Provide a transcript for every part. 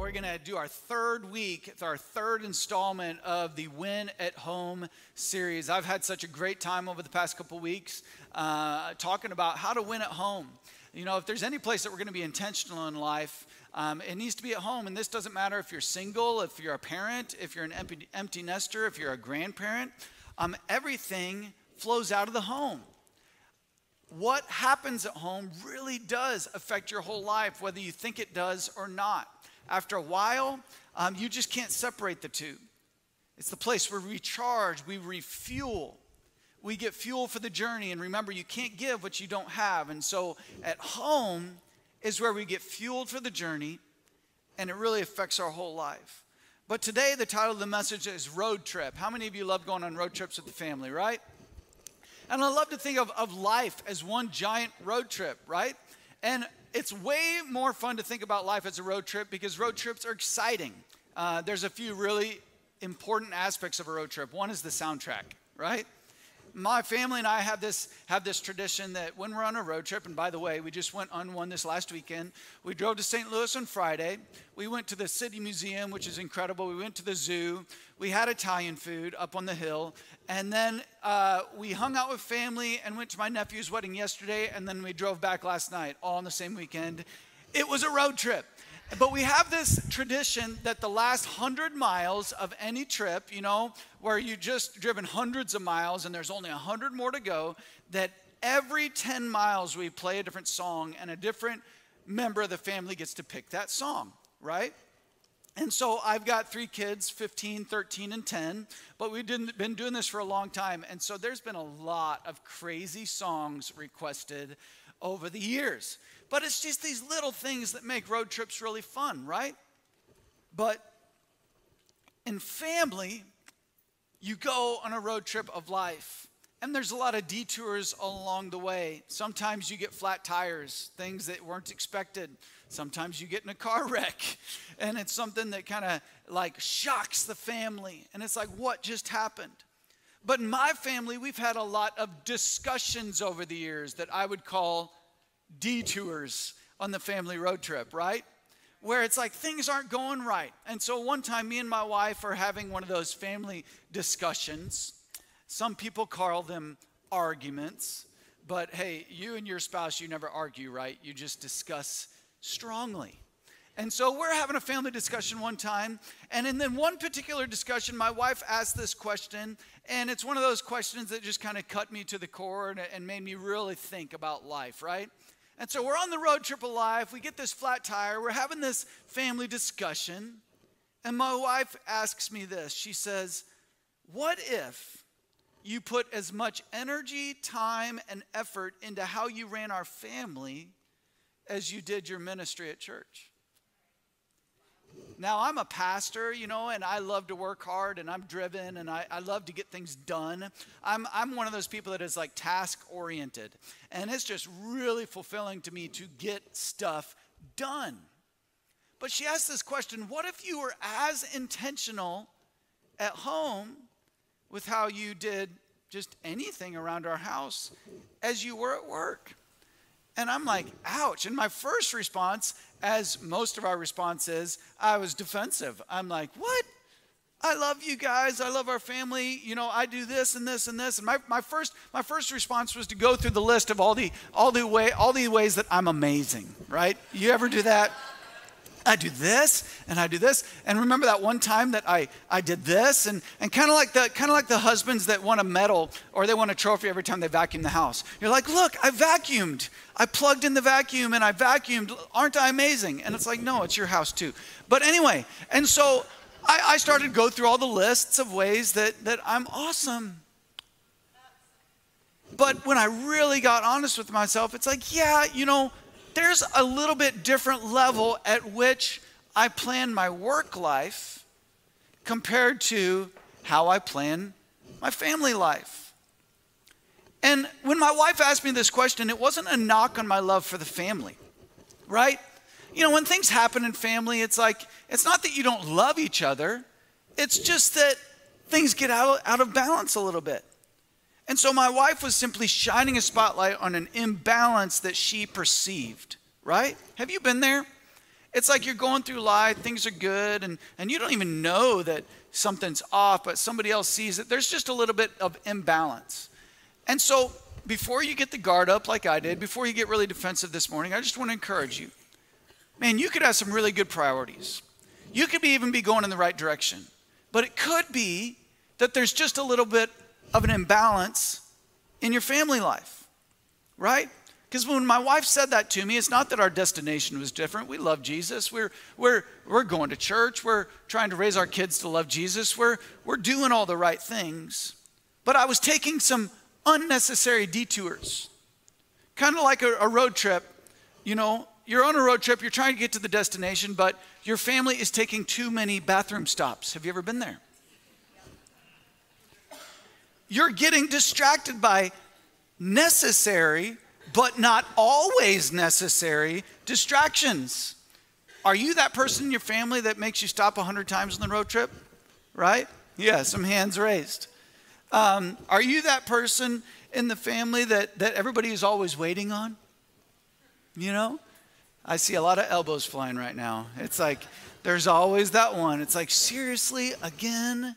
we're going to do our third week. It's our third installment of the Win at Home series. I've had such a great time over the past couple weeks uh, talking about how to win at home. You know, if there's any place that we're going to be intentional in life, um, it needs to be at home. And this doesn't matter if you're single, if you're a parent, if you're an empty, empty nester, if you're a grandparent. Um, everything flows out of the home what happens at home really does affect your whole life, whether you think it does or not. After a while, um, you just can't separate the two. It's the place where we recharge, we refuel, we get fuel for the journey. And remember, you can't give what you don't have. And so at home is where we get fueled for the journey, and it really affects our whole life. But today, the title of the message is Road Trip. How many of you love going on road trips with the family, right? And I love to think of, of life as one giant road trip, right? And it's way more fun to think about life as a road trip because road trips are exciting. Uh, there's a few really important aspects of a road trip. One is the soundtrack, right? My family and I have this have this tradition that when we're on a road trip, and by the way, we just went on one this last weekend. We drove to St. Louis on Friday. We went to the City Museum, which is incredible. We went to the zoo. We had Italian food up on the hill, and then uh, we hung out with family and went to my nephew's wedding yesterday, and then we drove back last night, all on the same weekend. It was a road trip. But we have this tradition that the last hundred miles of any trip, you know, where you just driven hundreds of miles and there's only a hundred more to go, that every 10 miles we play a different song and a different member of the family gets to pick that song, right? And so I've got three kids 15, 13, and 10, but we've been doing this for a long time. And so there's been a lot of crazy songs requested over the years. But it's just these little things that make road trips really fun, right? But in family, you go on a road trip of life. And there's a lot of detours along the way. Sometimes you get flat tires, things that weren't expected. Sometimes you get in a car wreck, and it's something that kind of like shocks the family. And it's like, what just happened? But in my family, we've had a lot of discussions over the years that I would call detours on the family road trip, right? Where it's like things aren't going right. And so one time, me and my wife are having one of those family discussions. Some people call them arguments, but hey, you and your spouse, you never argue, right? You just discuss strongly. And so we're having a family discussion one time, and in then one particular discussion, my wife asked this question, and it's one of those questions that just kind of cut me to the core and, and made me really think about life, right? And so we're on the road trip of life. We get this flat tire. We're having this family discussion. And my wife asks me this. She says, What if you put as much energy, time, and effort into how you ran our family as you did your ministry at church? Now, I'm a pastor, you know, and I love to work hard and I'm driven and I, I love to get things done. I'm, I'm one of those people that is like task oriented. And it's just really fulfilling to me to get stuff done. But she asked this question what if you were as intentional at home with how you did just anything around our house as you were at work? And I'm like, ouch. And my first response, as most of our response is, I was defensive. I'm like, what? I love you guys. I love our family. You know, I do this and this and this. And my, my first my first response was to go through the list of all the all the way all the ways that I'm amazing, right? You ever do that? I do this and I do this. And remember that one time that I, I did this and, and kind of like the kind of like the husbands that want a medal or they want a trophy every time they vacuum the house. You're like, look, I vacuumed. I plugged in the vacuum and I vacuumed. Aren't I amazing? And it's like, no, it's your house too. But anyway, and so I, I started to go through all the lists of ways that, that I'm awesome. But when I really got honest with myself, it's like, yeah, you know, there's a little bit different level at which I plan my work life compared to how I plan my family life. And when my wife asked me this question, it wasn't a knock on my love for the family, right? You know, when things happen in family, it's like, it's not that you don't love each other, it's just that things get out, out of balance a little bit. And so my wife was simply shining a spotlight on an imbalance that she perceived, right? Have you been there? It's like you're going through life, things are good, and, and you don't even know that something's off, but somebody else sees it. There's just a little bit of imbalance. And so, before you get the guard up like I did, before you get really defensive this morning, I just want to encourage you. Man, you could have some really good priorities. You could be, even be going in the right direction. But it could be that there's just a little bit of an imbalance in your family life, right? Because when my wife said that to me, it's not that our destination was different. We love Jesus. We're, we're, we're going to church. We're trying to raise our kids to love Jesus. We're, we're doing all the right things. But I was taking some unnecessary detours. Kind of like a, a road trip. You know, you're on a road trip, you're trying to get to the destination, but your family is taking too many bathroom stops. Have you ever been there? You're getting distracted by necessary but not always necessary distractions. Are you that person in your family that makes you stop 100 times on the road trip? Right? Yeah, some hands raised. Um, are you that person in the family that, that everybody is always waiting on? You know? I see a lot of elbows flying right now. It's like, there's always that one. It's like, seriously, again?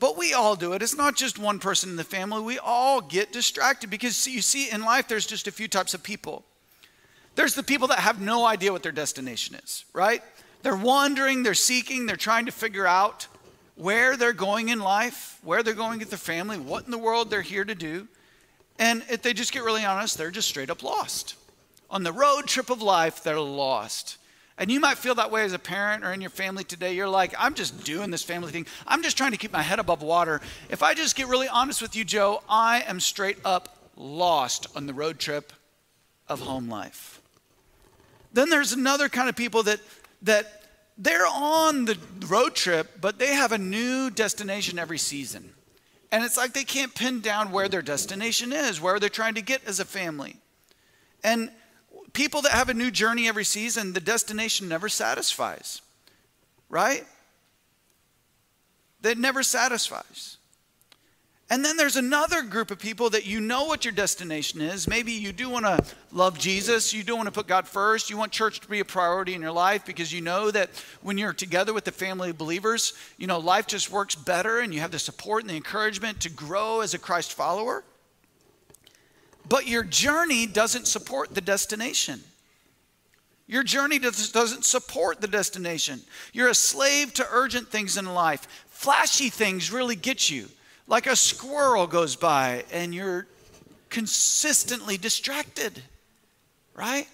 But we all do it. It's not just one person in the family. We all get distracted because you see, in life, there's just a few types of people. There's the people that have no idea what their destination is, right? They're wandering, they're seeking, they're trying to figure out where they're going in life, where they're going with their family, what in the world they're here to do. And if they just get really honest, they're just straight up lost. On the road trip of life, they're lost. And you might feel that way as a parent or in your family today. You're like, I'm just doing this family thing. I'm just trying to keep my head above water. If I just get really honest with you, Joe, I am straight up lost on the road trip of home life. Then there's another kind of people that that they're on the road trip, but they have a new destination every season. And it's like they can't pin down where their destination is, where they're trying to get as a family. And people that have a new journey every season, the destination never satisfies, right? That never satisfies. And then there's another group of people that you know what your destination is. Maybe you do want to love Jesus. You do want to put God first. You want church to be a priority in your life because you know that when you're together with the family of believers, you know, life just works better and you have the support and the encouragement to grow as a Christ follower but your journey doesn't support the destination. Your journey doesn't support the destination. You're a slave to urgent things in life. Flashy things really get you. Like a squirrel goes by and you're consistently distracted, right?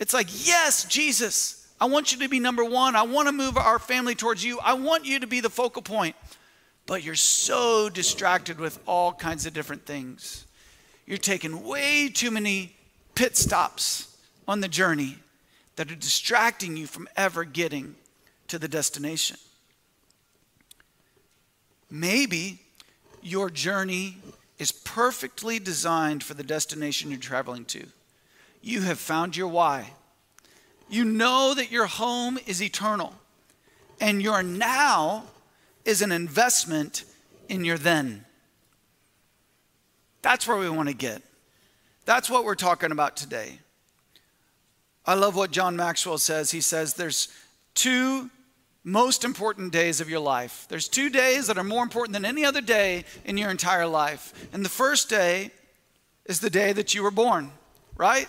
It's like, yes, Jesus, I want you to be number one. I want to move our family towards you. I want you to be the focal point. But you're so distracted with all kinds of different things you're taking way too many pit stops on the journey that are distracting you from ever getting to the destination. Maybe your journey is perfectly designed for the destination you're traveling to. You have found your why. You know that your home is eternal, and your now is an investment in your then. That's where we want to get. That's what we're talking about today. I love what John Maxwell says. He says there's two most important days of your life. There's two days that are more important than any other day in your entire life. And the first day is the day that you were born, right?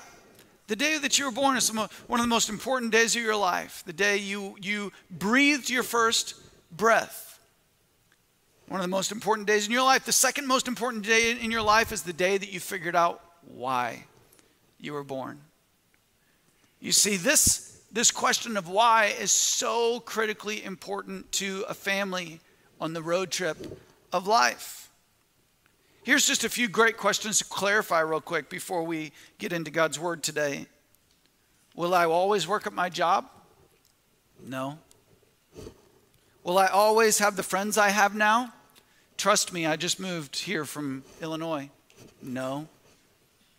The day that you were born is one of the most important days of your life. The day you, you breathed your first breath. One of the most important days in your life. The second most important day in your life is the day that you figured out why you were born. You see, this, this question of why is so critically important to a family on the road trip of life. Here's just a few great questions to clarify, real quick, before we get into God's Word today. Will I always work at my job? No. Will I always have the friends I have now? Trust me, I just moved here from Illinois. No.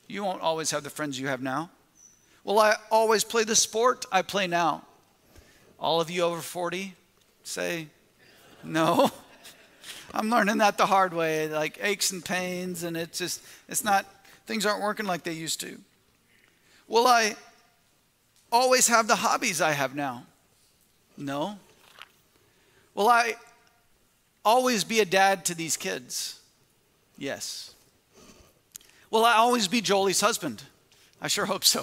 You won't always have the friends you have now. Will I always play the sport I play now? All of you over 40 say, no. I'm learning that the hard way, like aches and pains, and it's just, it's not, things aren't working like they used to. Will I always have the hobbies I have now? No. Will I always be a dad to these kids? Yes. Will I always be Jolie's husband? I sure hope so.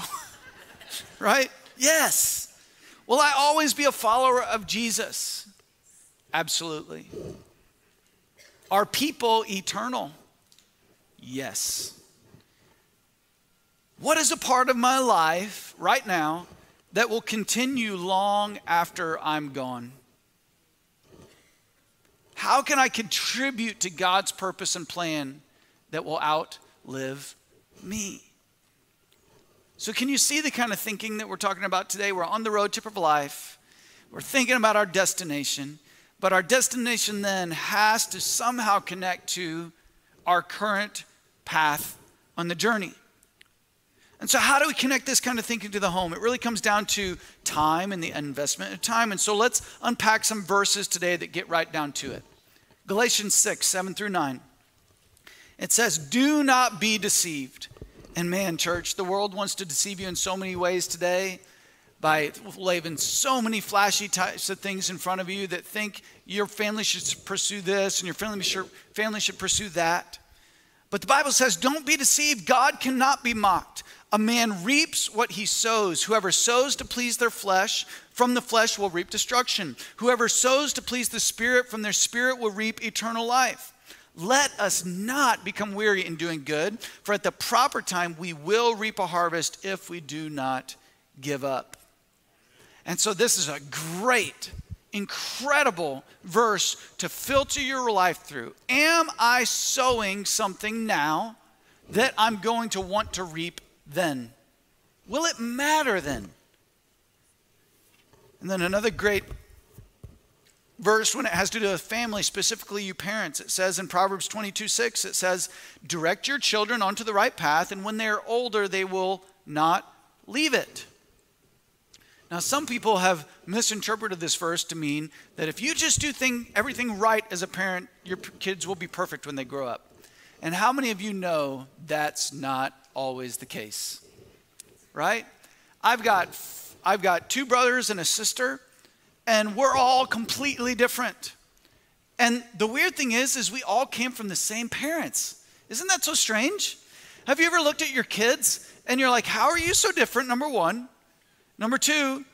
right? Yes. Will I always be a follower of Jesus? Absolutely. Are people eternal? Yes. What is a part of my life right now that will continue long after I'm gone? How can I contribute to God's purpose and plan that will outlive me? So, can you see the kind of thinking that we're talking about today? We're on the road trip of life, we're thinking about our destination, but our destination then has to somehow connect to our current path on the journey. And so, how do we connect this kind of thinking to the home? It really comes down to time and the investment of time. And so, let's unpack some verses today that get right down to it. Galatians 6, 7 through 9. It says, Do not be deceived. And man, church, the world wants to deceive you in so many ways today by laying so many flashy types of things in front of you that think your family should pursue this and your family should, family should pursue that. But the Bible says, Don't be deceived. God cannot be mocked. A man reaps what he sows. Whoever sows to please their flesh, from the flesh will reap destruction. Whoever sows to please the Spirit, from their spirit will reap eternal life. Let us not become weary in doing good, for at the proper time we will reap a harvest if we do not give up. And so, this is a great, incredible verse to filter your life through. Am I sowing something now that I'm going to want to reap then? Will it matter then? And then another great verse when it has to do with family, specifically you parents. It says in Proverbs 22 6, it says, Direct your children onto the right path, and when they are older, they will not leave it. Now, some people have misinterpreted this verse to mean that if you just do thing, everything right as a parent, your kids will be perfect when they grow up. And how many of you know that's not always the case? Right? I've got I've got two brothers and a sister, and we're all completely different. And the weird thing is, is we all came from the same parents. Isn't that so strange? Have you ever looked at your kids and you're like, how are you so different? Number one. Number two,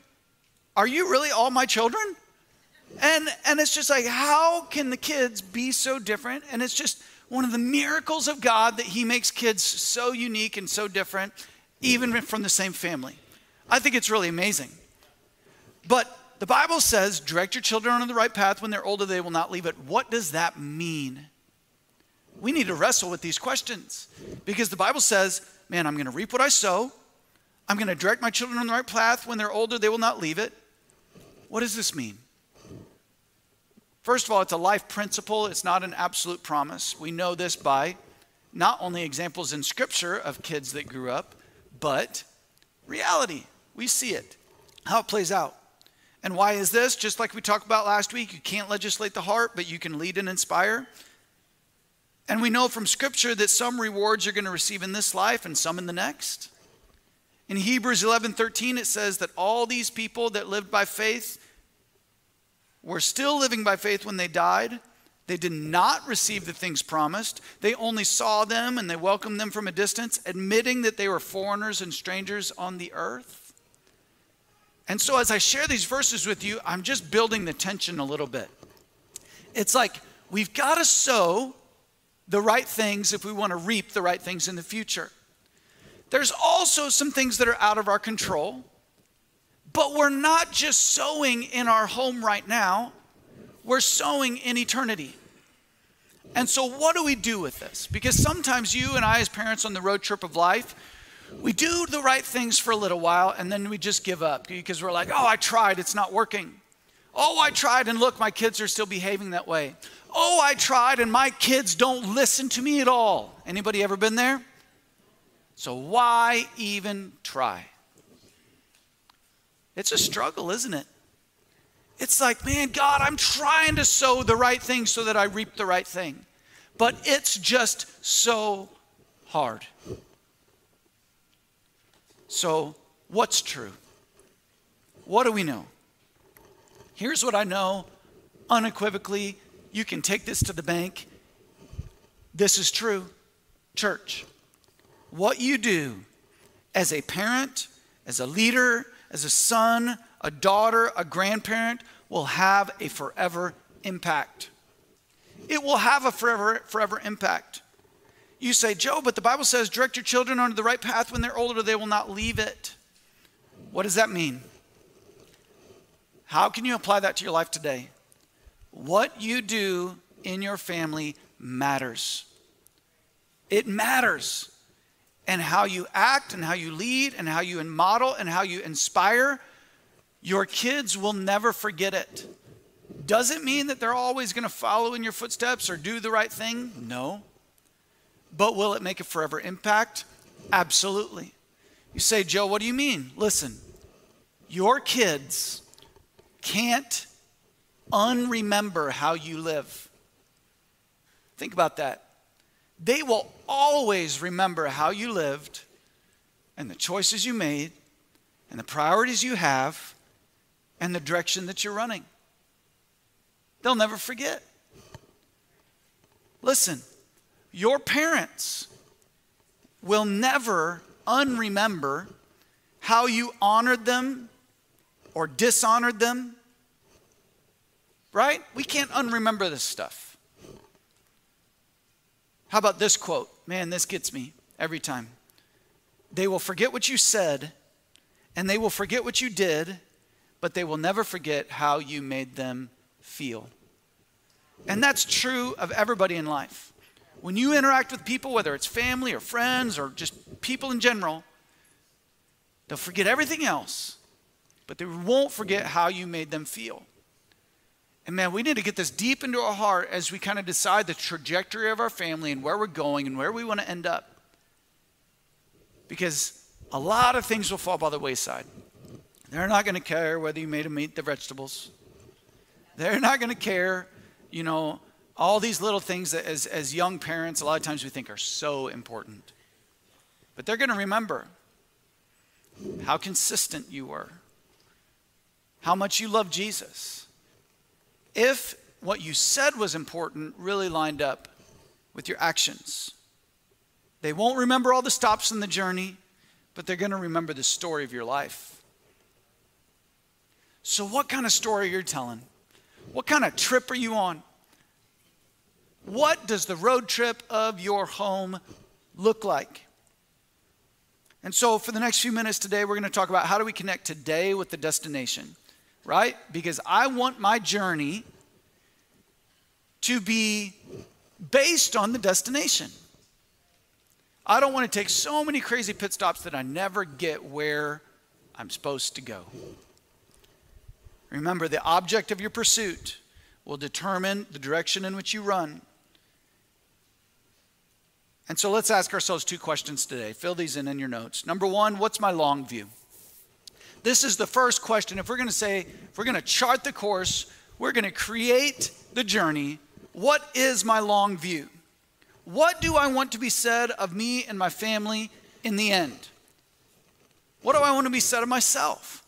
are you really all my children? And and it's just like, how can the kids be so different? And it's just one of the miracles of God that He makes kids so unique and so different, even from the same family. I think it's really amazing. But the Bible says, direct your children on the right path. When they're older, they will not leave it. What does that mean? We need to wrestle with these questions because the Bible says, man, I'm going to reap what I sow. I'm going to direct my children on the right path. When they're older, they will not leave it. What does this mean? First of all, it's a life principle, it's not an absolute promise. We know this by not only examples in Scripture of kids that grew up, but reality. We see it, how it plays out. And why is this? Just like we talked about last week, you can't legislate the heart, but you can lead and inspire. And we know from Scripture that some rewards you're going to receive in this life and some in the next. In Hebrews 11 13, it says that all these people that lived by faith were still living by faith when they died. They did not receive the things promised. They only saw them and they welcomed them from a distance, admitting that they were foreigners and strangers on the earth. And so, as I share these verses with you, I'm just building the tension a little bit. It's like we've got to sow the right things if we want to reap the right things in the future. There's also some things that are out of our control, but we're not just sowing in our home right now, we're sowing in eternity. And so, what do we do with this? Because sometimes you and I, as parents on the road trip of life, we do the right things for a little while and then we just give up because we're like, oh, I tried, it's not working. Oh, I tried and look, my kids are still behaving that way. Oh, I tried and my kids don't listen to me at all. Anybody ever been there? So why even try? It's a struggle, isn't it? It's like, man, God, I'm trying to sow the right thing so that I reap the right thing. But it's just so hard. So, what's true? What do we know? Here's what I know unequivocally. You can take this to the bank. This is true. Church, what you do as a parent, as a leader, as a son, a daughter, a grandparent will have a forever impact. It will have a forever, forever impact. You say, Joe, but the Bible says direct your children onto the right path when they're older, they will not leave it. What does that mean? How can you apply that to your life today? What you do in your family matters. It matters. And how you act and how you lead and how you model and how you inspire, your kids will never forget it. Does it mean that they're always going to follow in your footsteps or do the right thing? No. But will it make a forever impact? Absolutely. You say, Joe, what do you mean? Listen, your kids can't unremember how you live. Think about that. They will always remember how you lived and the choices you made and the priorities you have and the direction that you're running. They'll never forget. Listen, your parents will never unremember how you honored them or dishonored them. Right? We can't unremember this stuff. How about this quote? Man, this gets me every time. They will forget what you said, and they will forget what you did, but they will never forget how you made them feel. And that's true of everybody in life. When you interact with people, whether it's family or friends or just people in general, they'll forget everything else, but they won't forget how you made them feel. And man, we need to get this deep into our heart as we kind of decide the trajectory of our family and where we're going and where we want to end up. Because a lot of things will fall by the wayside. They're not going to care whether you made them eat the vegetables. They're not going to care, you know, all these little things that as, as young parents, a lot of times we think are so important. But they're going to remember how consistent you were, how much you love Jesus. If what you said was important really lined up with your actions, they won't remember all the stops in the journey, but they're going to remember the story of your life. So, what kind of story are you telling? What kind of trip are you on? What does the road trip of your home look like? And so, for the next few minutes today, we're going to talk about how do we connect today with the destination, right? Because I want my journey to be based on the destination. I don't want to take so many crazy pit stops that I never get where I'm supposed to go. Remember, the object of your pursuit will determine the direction in which you run. And so let's ask ourselves two questions today. Fill these in in your notes. Number one, what's my long view? This is the first question. If we're going to say, if we're going to chart the course, we're going to create the journey. What is my long view? What do I want to be said of me and my family in the end? What do I want to be said of myself?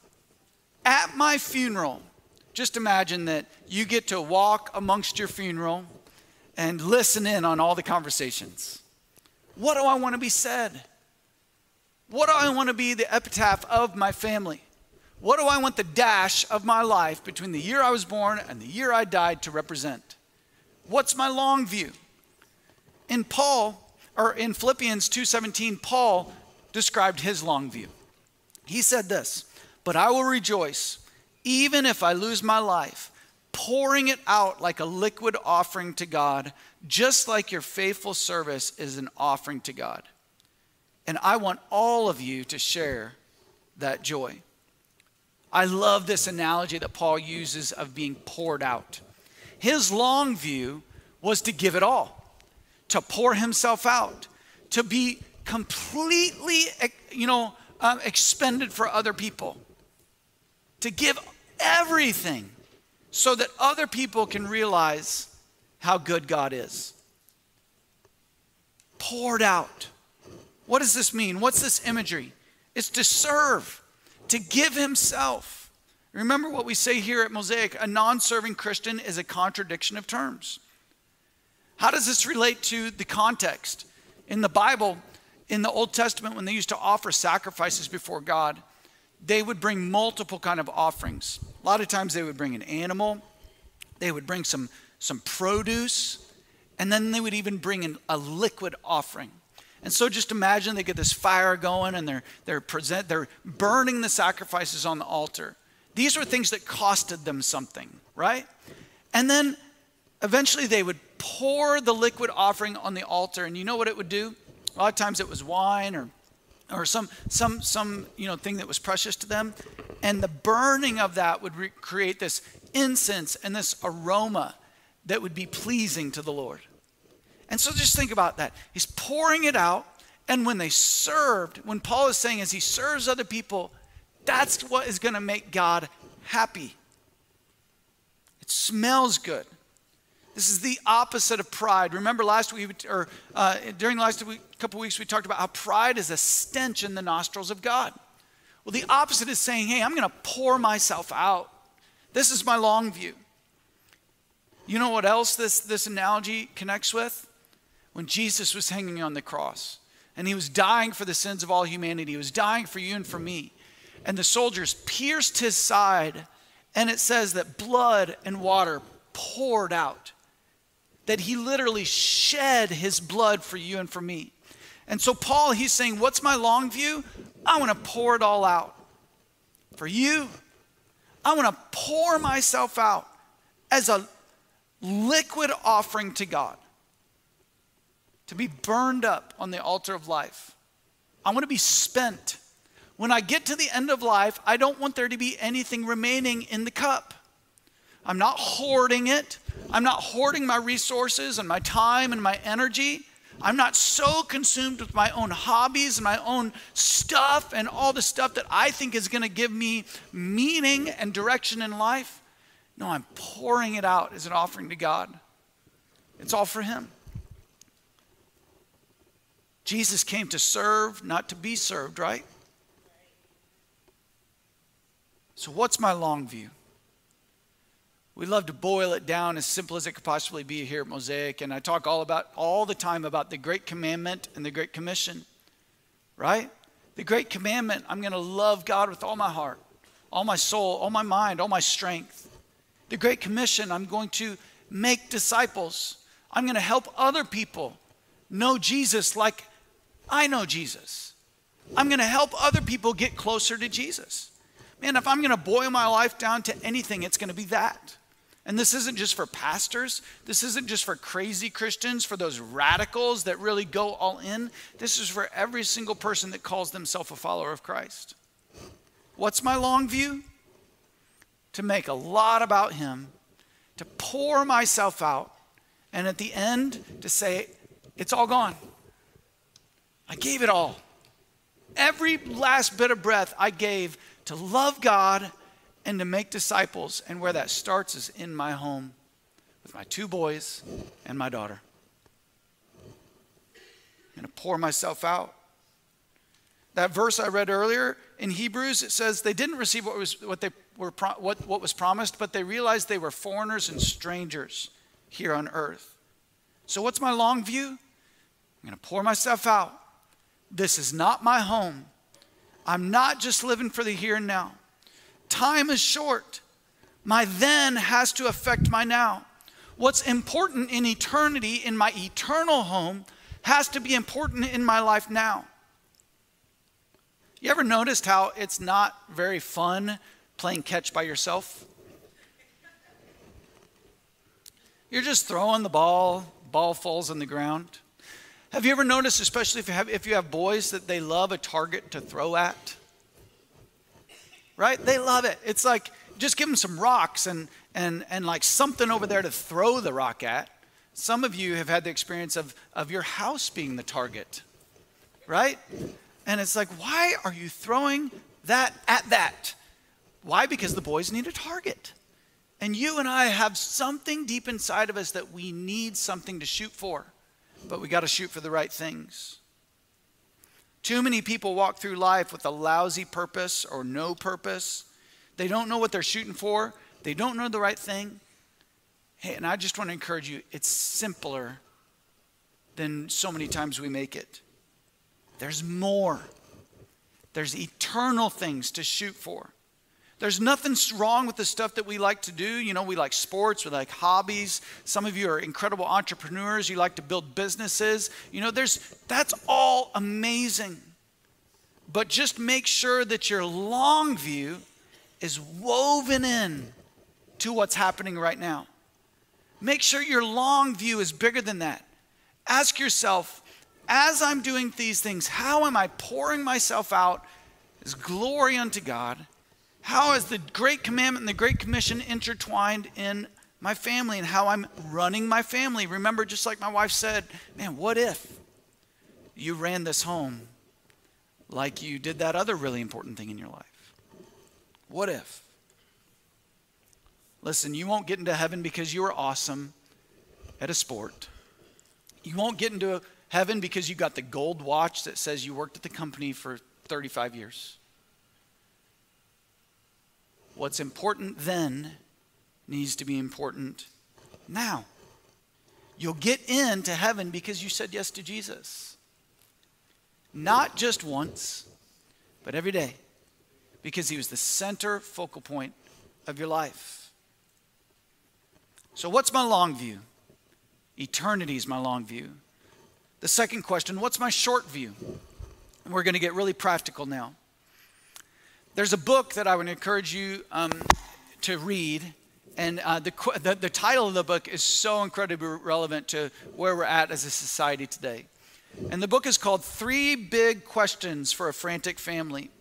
At my funeral, just imagine that you get to walk amongst your funeral and listen in on all the conversations. What do I want to be said? What do I want to be the epitaph of my family? What do I want the dash of my life between the year I was born and the year I died to represent? What's my long view? In Paul, or in Philippians 2:17, Paul described his long view. He said this, "But I will rejoice even if I lose my life, pouring it out like a liquid offering to God, just like your faithful service is an offering to God. And I want all of you to share that joy. I love this analogy that Paul uses of being poured out. His long view was to give it all, to pour himself out, to be completely, you know, um, expended for other people, to give everything so that other people can realize how good God is. Poured out. What does this mean? What's this imagery? It's to serve, to give himself. Remember what we say here at Mosaic a non serving Christian is a contradiction of terms. How does this relate to the context? In the Bible, in the Old Testament, when they used to offer sacrifices before God, they would bring multiple kind of offerings. A lot of times they would bring an animal, they would bring some, some produce, and then they would even bring in a liquid offering. And so just imagine they get this fire going and they're, they're, present, they're burning the sacrifices on the altar. These were things that costed them something, right? And then eventually they would pour the liquid offering on the altar. And you know what it would do? A lot of times it was wine or, or some, some, some you know, thing that was precious to them. And the burning of that would re- create this incense and this aroma that would be pleasing to the Lord. And so just think about that. He's pouring it out. And when they served, when Paul is saying as he serves other people, that's what is going to make God happy. It smells good. This is the opposite of pride. Remember last week, or uh, during the last week, couple weeks, we talked about how pride is a stench in the nostrils of God. Well, the opposite is saying, hey, I'm going to pour myself out. This is my long view. You know what else this, this analogy connects with? when Jesus was hanging on the cross and he was dying for the sins of all humanity. He was dying for you and for me. And the soldiers pierced his side, and it says that blood and water poured out. That he literally shed his blood for you and for me. And so, Paul, he's saying, What's my long view? I want to pour it all out for you. I want to pour myself out as a liquid offering to God to be burned up on the altar of life. I want to be spent. When I get to the end of life, I don't want there to be anything remaining in the cup. I'm not hoarding it. I'm not hoarding my resources and my time and my energy. I'm not so consumed with my own hobbies and my own stuff and all the stuff that I think is going to give me meaning and direction in life. No, I'm pouring it out as an offering to God. It's all for Him. Jesus came to serve, not to be served, right? So, what's my long view? We love to boil it down as simple as it could possibly be here at Mosaic. And I talk all about all the time about the Great Commandment and the Great Commission, right? The Great Commandment, I'm going to love God with all my heart, all my soul, all my mind, all my strength. The Great Commission, I'm going to make disciples. I'm going to help other people know Jesus like I know Jesus. I'm going to help other people get closer to Jesus. Man, if I'm going to boil my life down to anything, it's going to be that. And this isn't just for pastors. This isn't just for crazy Christians, for those radicals that really go all in. This is for every single person that calls themselves a follower of Christ. What's my long view? To make a lot about Him, to pour myself out, and at the end, to say, it's all gone. I gave it all. Every last bit of breath I gave to love God and to make disciples. And where that starts is in my home with my two boys and my daughter. I'm going to pour myself out. That verse I read earlier in Hebrews, it says they didn't receive what was, what they were, what, what was promised, but they realized they were foreigners and strangers here on earth. So, what's my long view? I'm going to pour myself out this is not my home. I'm not just living for the here and now. Time is short. My then has to affect my now. What's important in eternity, in my eternal home, has to be important in my life now. You ever noticed how it's not very fun playing catch by yourself? You're just throwing the ball, ball falls on the ground. Have you ever noticed, especially if you have, if you have boys, that they love a target to throw at? Right? They love it. It's like just give them some rocks and, and, and like something over there to throw the rock at. Some of you have had the experience of, of your house being the target, right? And it's like, why are you throwing that at that? Why? Because the boys need a target. And you and I have something deep inside of us that we need something to shoot for but we got to shoot for the right things. Too many people walk through life with a lousy purpose or no purpose. they don't know what they're shooting for, they don't know the right thing. Hey, and I just want to encourage you it's simpler than so many times we make it. There's more, there's eternal things to shoot for. There's nothing wrong with the stuff that we like to do. You know, we like sports, we like hobbies. Some of you are incredible entrepreneurs. You like to build businesses. You know, there's that's all amazing. But just make sure that your long view is woven in to what's happening right now. Make sure your long view is bigger than that. Ask yourself, as I'm doing these things, how am I pouring myself out as glory unto God? How is the Great Commandment and the Great Commission intertwined in my family and how I'm running my family? Remember, just like my wife said, man, what if you ran this home like you did that other really important thing in your life? What if? Listen, you won't get into heaven because you were awesome at a sport. You won't get into heaven because you got the gold watch that says you worked at the company for 35 years. What's important then needs to be important now. You'll get into heaven because you said yes to Jesus. Not just once, but every day, because he was the center focal point of your life. So, what's my long view? Eternity is my long view. The second question what's my short view? And we're going to get really practical now. There's a book that I would encourage you um, to read, and uh, the, the, the title of the book is so incredibly relevant to where we're at as a society today. And the book is called Three Big Questions for a Frantic Family.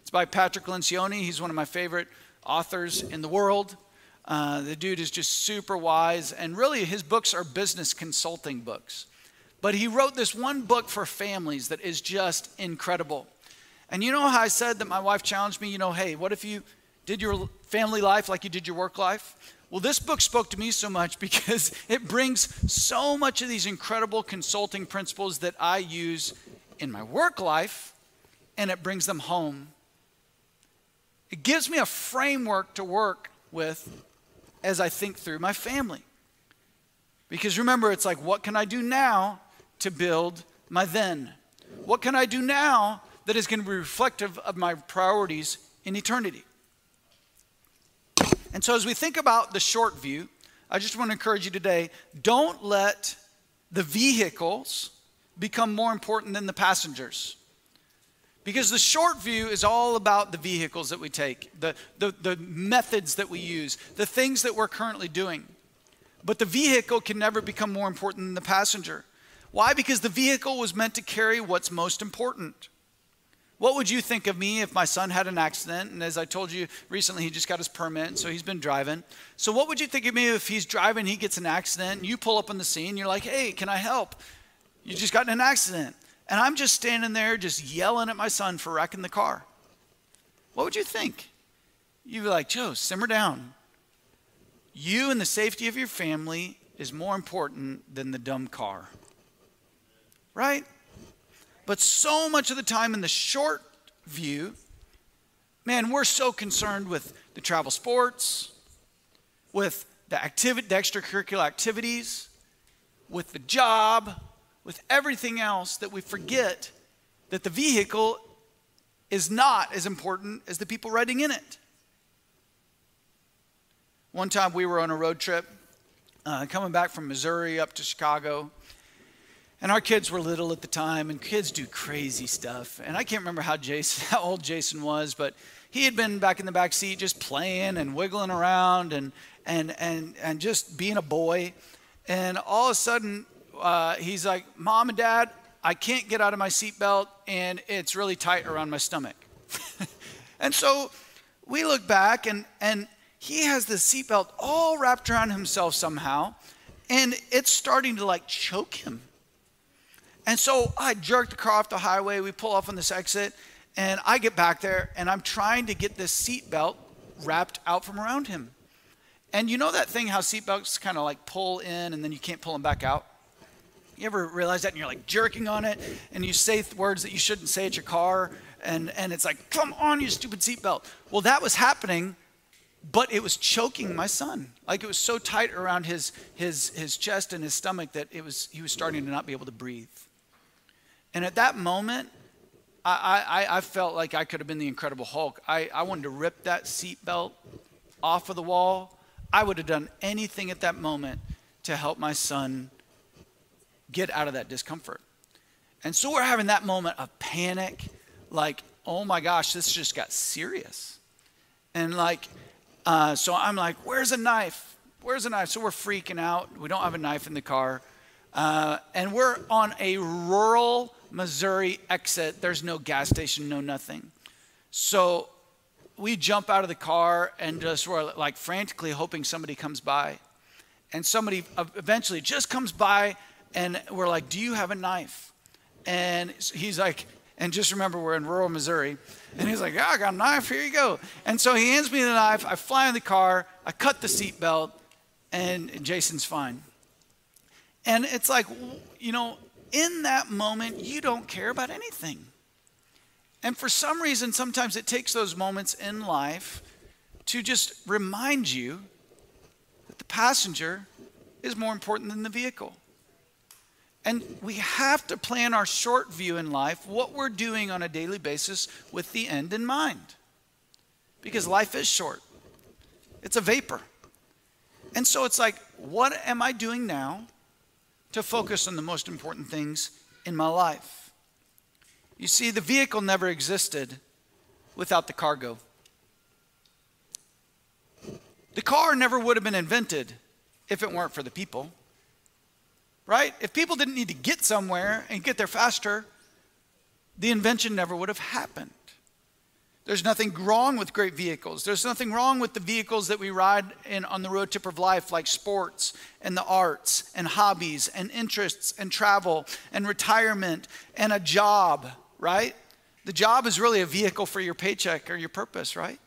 It's by Patrick Lencioni. He's one of my favorite authors in the world. Uh, the dude is just super wise, and really his books are business consulting books. But he wrote this one book for families that is just incredible. And you know how I said that my wife challenged me, you know, hey, what if you did your family life like you did your work life? Well, this book spoke to me so much because it brings so much of these incredible consulting principles that I use in my work life and it brings them home. It gives me a framework to work with as I think through my family. Because remember, it's like, what can I do now to build my then? What can I do now that is going to be reflective of my priorities in eternity. And so, as we think about the short view, I just want to encourage you today don't let the vehicles become more important than the passengers. Because the short view is all about the vehicles that we take, the, the, the methods that we use, the things that we're currently doing. But the vehicle can never become more important than the passenger. Why? Because the vehicle was meant to carry what's most important. What would you think of me if my son had an accident? And as I told you recently, he just got his permit, so he's been driving. So, what would you think of me if he's driving, he gets an accident, and you pull up on the scene, you're like, hey, can I help? You just got in an accident. And I'm just standing there, just yelling at my son for wrecking the car. What would you think? You'd be like, Joe, simmer down. You and the safety of your family is more important than the dumb car. Right? But so much of the time in the short view, man, we're so concerned with the travel sports, with the activity, the extracurricular activities, with the job, with everything else that we forget that the vehicle is not as important as the people riding in it. One time we were on a road trip uh, coming back from Missouri up to Chicago, and our kids were little at the time, and kids do crazy stuff. And I can't remember how Jason, how old Jason was, but he had been back in the back seat just playing and wiggling around and and and and just being a boy. And all of a sudden, uh, he's like, "Mom and Dad, I can't get out of my seatbelt, and it's really tight around my stomach." and so we look back, and and he has the seatbelt all wrapped around himself somehow, and it's starting to like choke him and so I jerk the car off the highway. We pull off on this exit, and I get back there, and I'm trying to get this seatbelt wrapped out from around him. And you know that thing how seatbelts kind of like pull in and then you can't pull them back out? You ever realize that and you're like jerking on it and you say words that you shouldn't say at your car and, and it's like, come on, you stupid seatbelt. Well, that was happening but it was choking my son. Like it was so tight around his, his, his chest and his stomach that it was, he was starting to not be able to breathe. And at that moment, I, I, I felt like I could have been the Incredible Hulk. I, I wanted to rip that seatbelt off of the wall. I would have done anything at that moment to help my son get out of that discomfort. And so we're having that moment of panic, like, oh my gosh, this just got serious. And like, uh, so I'm like, where's a knife? Where's a knife? So we're freaking out. We don't have a knife in the car. Uh, and we're on a rural Missouri exit. There's no gas station, no nothing. So we jump out of the car and just we're like frantically hoping somebody comes by. And somebody eventually just comes by and we're like, Do you have a knife? And he's like, and just remember, we're in rural Missouri. And he's like, Yeah, I got a knife. Here you go. And so he hands me the knife. I fly in the car. I cut the seatbelt, and Jason's fine. And it's like, you know, in that moment, you don't care about anything. And for some reason, sometimes it takes those moments in life to just remind you that the passenger is more important than the vehicle. And we have to plan our short view in life, what we're doing on a daily basis with the end in mind. Because life is short, it's a vapor. And so it's like, what am I doing now to focus on the most important things in my life? You see, the vehicle never existed without the cargo. The car never would have been invented if it weren't for the people right? If people didn't need to get somewhere and get there faster, the invention never would have happened. There's nothing wrong with great vehicles. There's nothing wrong with the vehicles that we ride in on the road trip of life, like sports and the arts and hobbies and interests and travel and retirement and a job, right? The job is really a vehicle for your paycheck or your purpose, right?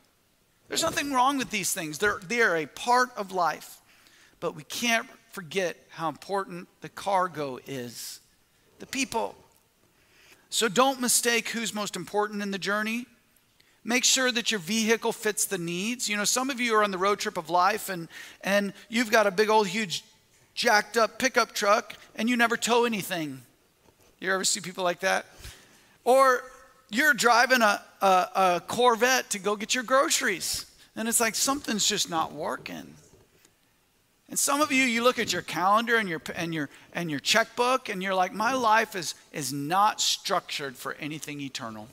There's nothing wrong with these things. They're, they are a part of life. But we can't forget how important the cargo is the people. So don't mistake who's most important in the journey. Make sure that your vehicle fits the needs. You know, some of you are on the road trip of life and, and you've got a big old huge jacked up pickup truck and you never tow anything. You ever see people like that? Or you're driving a, a, a Corvette to go get your groceries and it's like something's just not working. And some of you, you look at your calendar and your, and your, and your checkbook, and you're like, my life is, is not structured for anything eternal.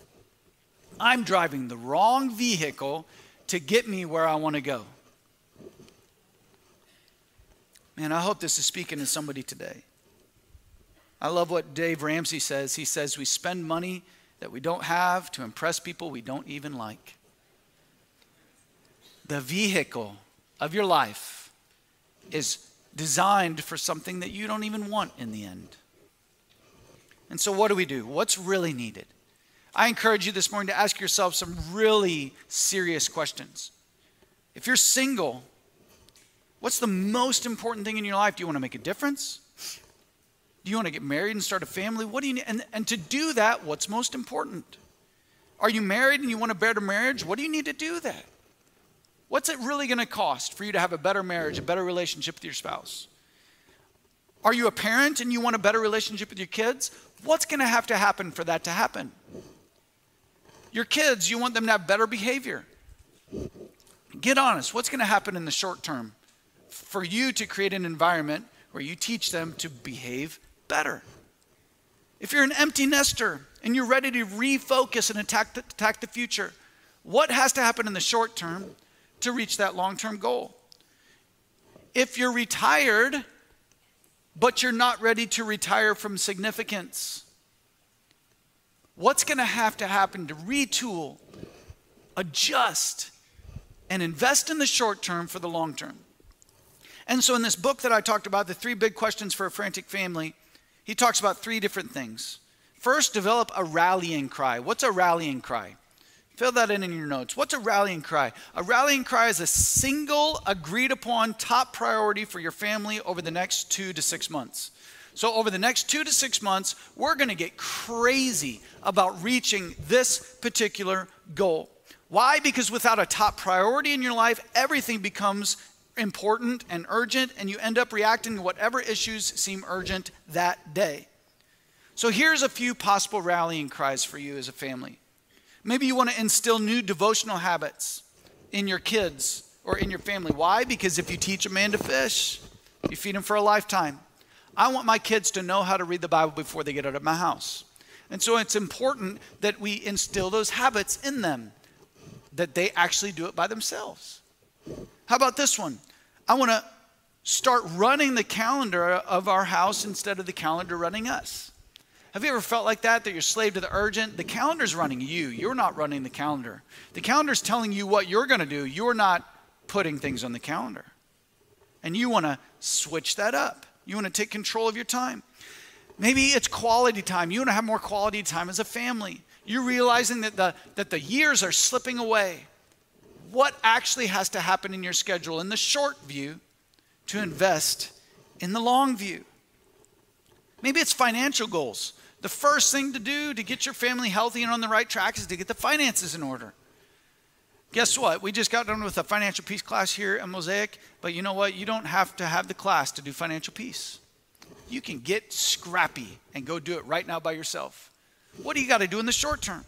I'm driving the wrong vehicle to get me where I want to go. Man, I hope this is speaking to somebody today. I love what Dave Ramsey says. He says, We spend money that we don't have to impress people we don't even like. The vehicle of your life is designed for something that you don't even want in the end. And so, what do we do? What's really needed? I encourage you this morning to ask yourself some really serious questions. If you're single, what's the most important thing in your life? Do you want to make a difference? Do you want to get married and start a family? What do you need? And, and to do that, what's most important? Are you married and you want a better marriage? What do you need to do that? What's it really going to cost for you to have a better marriage, a better relationship with your spouse? Are you a parent and you want a better relationship with your kids? What's going to have to happen for that to happen? Your kids, you want them to have better behavior. Get honest. What's going to happen in the short term for you to create an environment where you teach them to behave better? If you're an empty nester and you're ready to refocus and attack the, attack the future, what has to happen in the short term to reach that long term goal. If you're retired, but you're not ready to retire from significance, what's going to have to happen to retool, adjust, and invest in the short term for the long term? And so, in this book that I talked about, The Three Big Questions for a Frantic Family, he talks about three different things. First, develop a rallying cry. What's a rallying cry? Fill that in in your notes. What's a rallying cry? A rallying cry is a single, agreed upon top priority for your family over the next two to six months. So, over the next two to six months, we're going to get crazy about reaching this particular goal. Why? Because without a top priority in your life, everything becomes important and urgent, and you end up reacting to whatever issues seem urgent that day. So here's a few possible rallying cries for you as a family. Maybe you want to instill new devotional habits in your kids or in your family. Why? Because if you teach a man to fish, you feed him for a lifetime. I want my kids to know how to read the Bible before they get out of my house. And so it's important that we instill those habits in them, that they actually do it by themselves. How about this one? I want to start running the calendar of our house instead of the calendar running us. Have you ever felt like that, that you're slave to the urgent? The calendar's running you. You're not running the calendar. The calendar's telling you what you're going to do. You're not putting things on the calendar. And you want to switch that up. You want to take control of your time. Maybe it's quality time. You want to have more quality time as a family. You're realizing that the, that the years are slipping away. What actually has to happen in your schedule in the short view to invest in the long view? Maybe it's financial goals. The first thing to do to get your family healthy and on the right track is to get the finances in order. Guess what? We just got done with a financial peace class here at Mosaic, but you know what? You don't have to have the class to do financial peace. You can get scrappy and go do it right now by yourself. What do you got to do in the short term?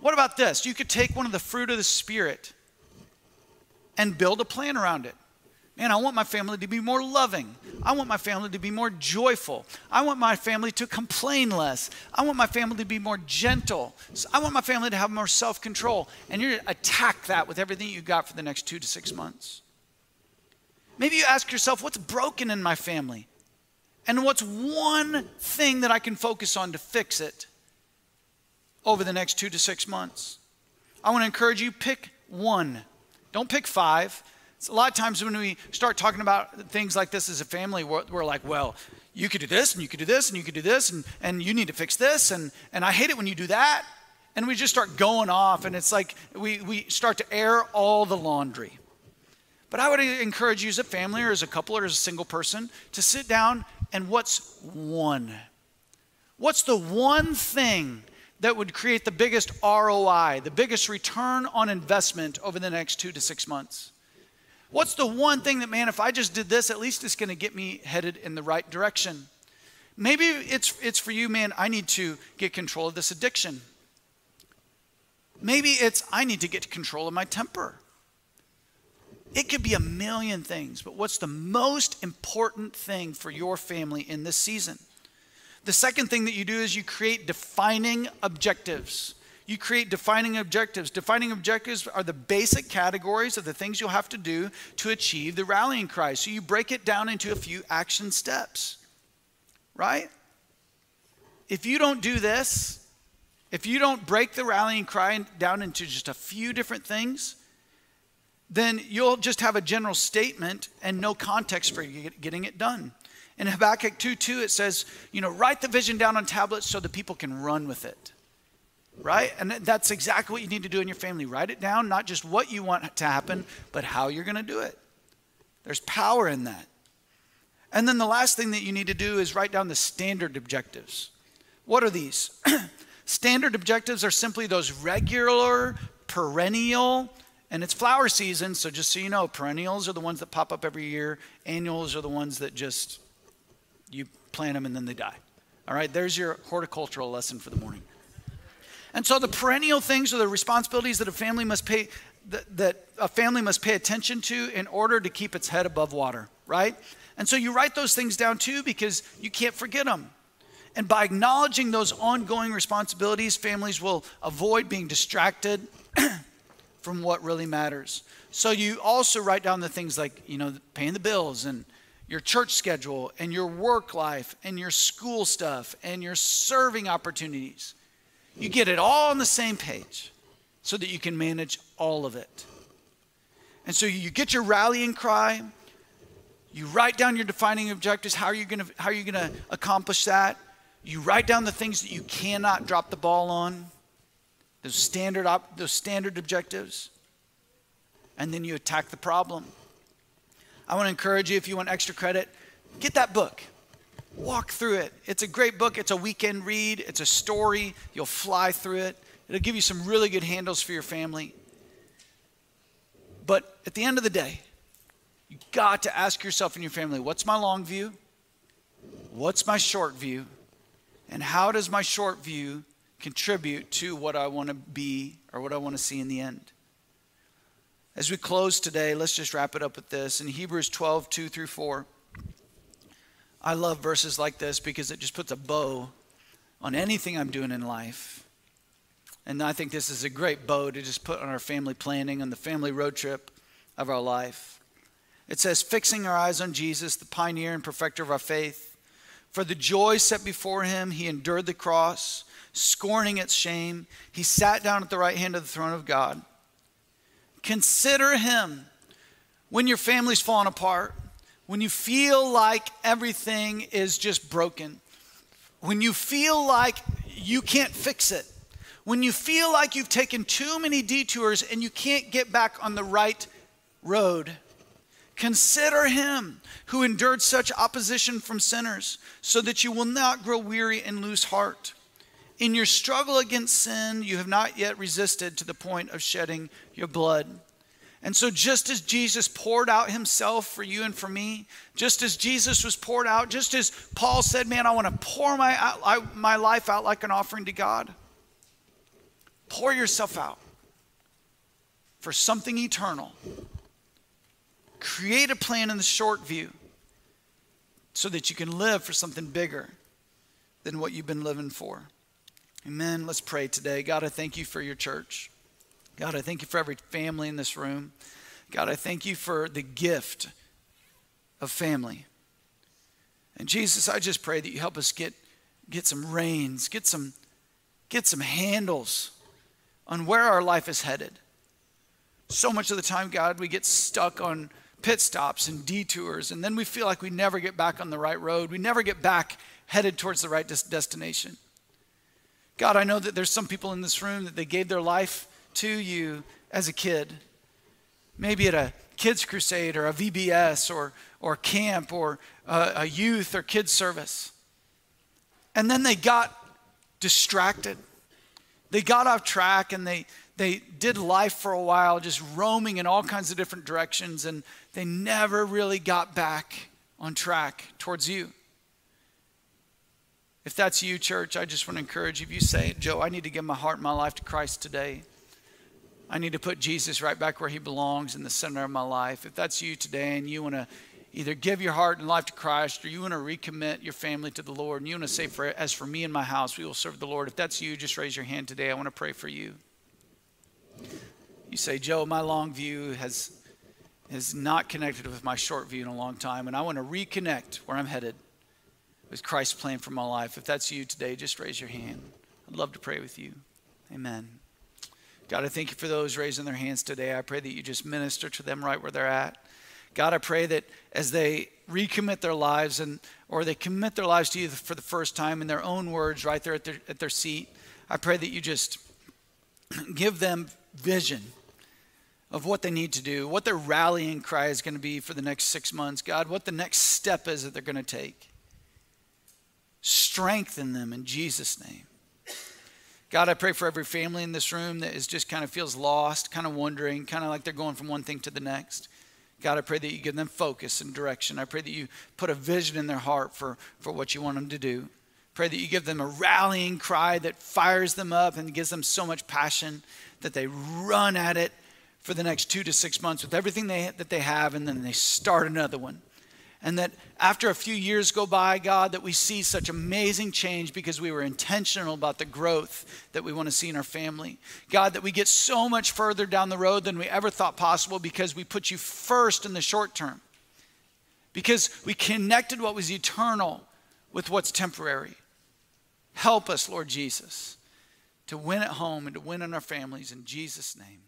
What about this? You could take one of the fruit of the Spirit and build a plan around it. Man, I want my family to be more loving. I want my family to be more joyful. I want my family to complain less. I want my family to be more gentle. I want my family to have more self control. And you're to attack that with everything you got for the next two to six months. Maybe you ask yourself, what's broken in my family? And what's one thing that I can focus on to fix it over the next two to six months? I want to encourage you pick one. Don't pick five a lot of times when we start talking about things like this as a family, we're, we're, like, well, you could do this and you could do this and you could do this and, and you need to fix this and, and I hate it when you do that. And we just start going off and it's like we, we start to air all the laundry. But I would encourage you as a family or as a couple or as a single person to sit down and what's one? What's the one thing that would create the biggest ROI, the biggest return on investment over the next two to six months? What's the one thing that, man, if I just did this, at least it's going to get me headed in the right direction? Maybe it's, it's for you, man, I need to get control of this addiction. Maybe it's I need to get control of my temper. It could be a million things, but what's the most important thing for your family in this season? The second thing that you do is you create defining objectives you create defining objectives. Defining objectives are the basic categories of the things you'll have to do to achieve the rallying cry. So you break it down into a few action steps, right? If you don't do this, if you don't break the rallying cry down into just a few different things, then you'll just have a general statement and no context for getting it done. In Habakkuk 2 2, it says, you know, write the vision down on tablets so the people can run with it right? And that's exactly what you need to do in your family. Write it down, not just what you want to happen, but how you're going to do it. There's power in that. And then the last thing that you need to do is write down the standard objectives. What are these? standard objectives are simply those regular, perennial, and it's flower season, so just so you know, perennials are the ones that pop up every year, annuals are the ones that just you plant them and then they die. All right, there's your horticultural lesson for the morning. And so the perennial things are the responsibilities that a family must pay that, that a family must pay attention to in order to keep its head above water, right? And so you write those things down too because you can't forget them. And by acknowledging those ongoing responsibilities, families will avoid being distracted from what really matters. So you also write down the things like, you know, paying the bills and your church schedule and your work life and your school stuff and your serving opportunities. You get it all on the same page so that you can manage all of it. And so you get your rallying cry, you write down your defining objectives, how are you going to how are you going to accomplish that? You write down the things that you cannot drop the ball on, those standard op, those standard objectives, and then you attack the problem. I want to encourage you if you want extra credit, get that book. Walk through it. It's a great book. It's a weekend read. It's a story. You'll fly through it. it'll give you some really good handles for your family. But at the end of the day, you got to ask yourself and your family what's my long view? What's my short view? And how does my short view contribute to what I want to be or what I want to see in the end? As we close today, let's just wrap it up with this. In Hebrews 12, 2 through 4, I love verses like this because it just puts a bow on anything I'm doing in life. And I think this is a great bow to just put on our family planning, on the family road trip of our life. It says, fixing our eyes on Jesus, the pioneer and perfecter of our faith. For the joy set before him, he endured the cross, scorning its shame. He sat down at the right hand of the throne of God. Consider him when your family's falling apart, when you feel like everything is just broken, when you feel like you can't fix it, when you feel like you've taken too many detours and you can't get back on the right road, consider him who endured such opposition from sinners, so that you will not grow weary and lose heart. In your struggle against sin, you have not yet resisted to the point of shedding your blood. And so, just as Jesus poured out himself for you and for me, just as Jesus was poured out, just as Paul said, Man, I want to pour my, my life out like an offering to God, pour yourself out for something eternal. Create a plan in the short view so that you can live for something bigger than what you've been living for. Amen. Let's pray today. God, I thank you for your church. God, I thank you for every family in this room. God, I thank you for the gift of family. And Jesus, I just pray that you help us get, get some reins, get some, get some handles on where our life is headed. So much of the time, God, we get stuck on pit stops and detours, and then we feel like we never get back on the right road. We never get back headed towards the right des- destination. God, I know that there's some people in this room that they gave their life to you as a kid. Maybe at a kids' crusade or a VBS or, or camp or a, a youth or kids' service. And then they got distracted. They got off track and they, they did life for a while, just roaming in all kinds of different directions, and they never really got back on track towards you. If that's you, church, I just want to encourage you. If you say, Joe, I need to give my heart and my life to Christ today, I need to put Jesus right back where he belongs in the center of my life. If that's you today and you want to either give your heart and life to Christ or you want to recommit your family to the Lord and you want to say, for, as for me and my house, we will serve the Lord. If that's you, just raise your hand today. I want to pray for you. You say, Joe, my long view has, has not connected with my short view in a long time, and I want to reconnect where I'm headed with Christ's plan for my life. If that's you today, just raise your hand. I'd love to pray with you. Amen. God, I thank you for those raising their hands today. I pray that you just minister to them right where they're at. God, I pray that as they recommit their lives and or they commit their lives to you for the first time in their own words right there at their, at their seat, I pray that you just give them vision of what they need to do, what their rallying cry is going to be for the next six months. God, what the next step is that they're going to take. Strengthen them in Jesus' name. God, I pray for every family in this room that is just kind of feels lost, kind of wondering, kind of like they're going from one thing to the next. God, I pray that you give them focus and direction. I pray that you put a vision in their heart for, for what you want them to do. Pray that you give them a rallying cry that fires them up and gives them so much passion that they run at it for the next two to six months with everything they, that they have, and then they start another one. And that after a few years go by, God, that we see such amazing change because we were intentional about the growth that we want to see in our family. God, that we get so much further down the road than we ever thought possible because we put you first in the short term. Because we connected what was eternal with what's temporary. Help us, Lord Jesus, to win at home and to win in our families in Jesus' name.